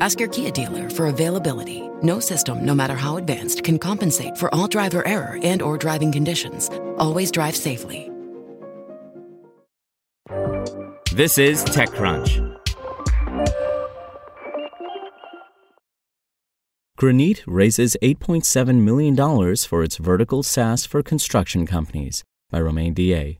Ask your Kia dealer for availability. No system, no matter how advanced, can compensate for all driver error and or driving conditions. Always drive safely. This is TechCrunch. Graneet raises $8.7 million for its vertical SaaS for construction companies by Romain Dillet.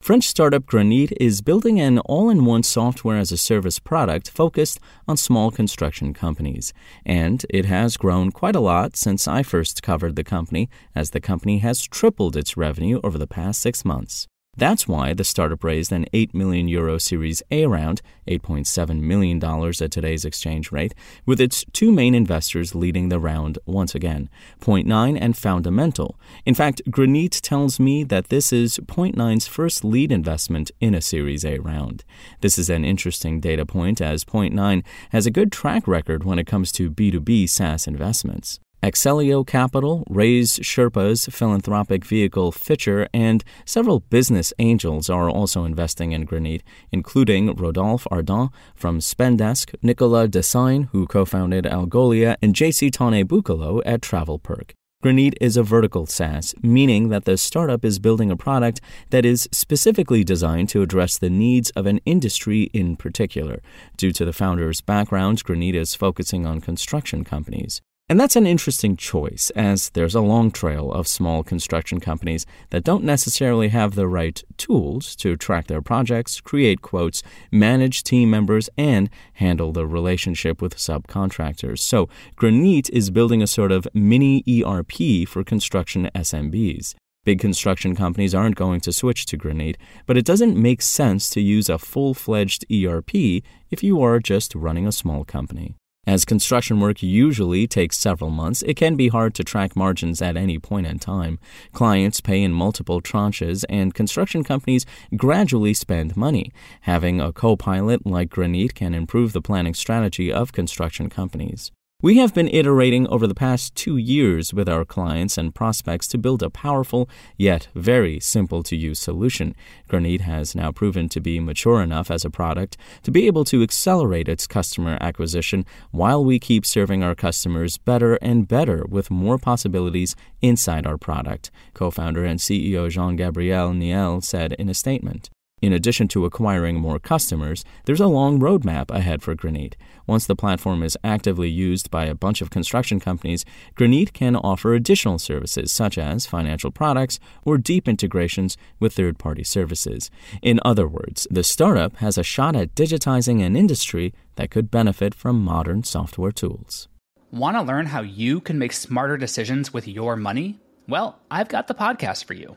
French startup Graneet is building an all in one software as a service product focused on small construction companies. And it has grown quite a lot since I first covered the company, as the company has tripled its revenue over the past six months. That's why the startup raised an 8 million euro Series A round, $8.7 million at today's exchange rate, with its two main investors leading the round once again, Point9 and Fundamental. In fact, Graneet tells me that this is Point9's first lead investment in a Series A round. This is an interesting data point as Point9 has a good track record when it comes to B2B SaaS investments. Axeleo Capital, Raise Sherpa's philanthropic vehicle Fitcher, and several business angels are also investing in Graneet, including Rodolphe Ardant from Spendesk, Nicolas Dessaigne, who co-founded Algolia, and JC Taunay-Bucalo at TravelPerk. Graneet is a vertical SaaS, meaning that the startup is building a product that is specifically designed to address the needs of an industry in particular. Due to the founder's background, Graneet is focusing on construction companies. And that's an interesting choice, as there's a long trail of small construction companies that don't necessarily have the right tools to track their projects, create quotes, manage team members, and handle the relationship with subcontractors. So, Graneet is building a sort of mini ERP for construction SMBs. Big construction companies aren't going to switch to Graneet, but it doesn't make sense to use a full fledged ERP if you are just running a small company. As construction work usually takes several months, it can be hard to track margins at any point in time. Clients pay in multiple tranches, and construction companies gradually spend money. Having a co pilot like Graneet can improve the planning strategy of construction companies. We have been iterating over the past two years with our clients and prospects to build a powerful yet very simple to use solution. Graneet has now proven to be mature enough as a product to be able to accelerate its customer acquisition while we keep serving our customers better and better with more possibilities inside our product, co founder and CEO Jean Gabriel Niel said in a statement. In addition to acquiring more customers, there's a long roadmap ahead for Graneet. Once the platform is actively used by a bunch of construction companies, Graneet can offer additional services such as financial products or deep integrations with third party services. In other words, the startup has a shot at digitizing an industry that could benefit from modern software tools. Want to learn how you can make smarter decisions with your money? Well, I've got the podcast for you.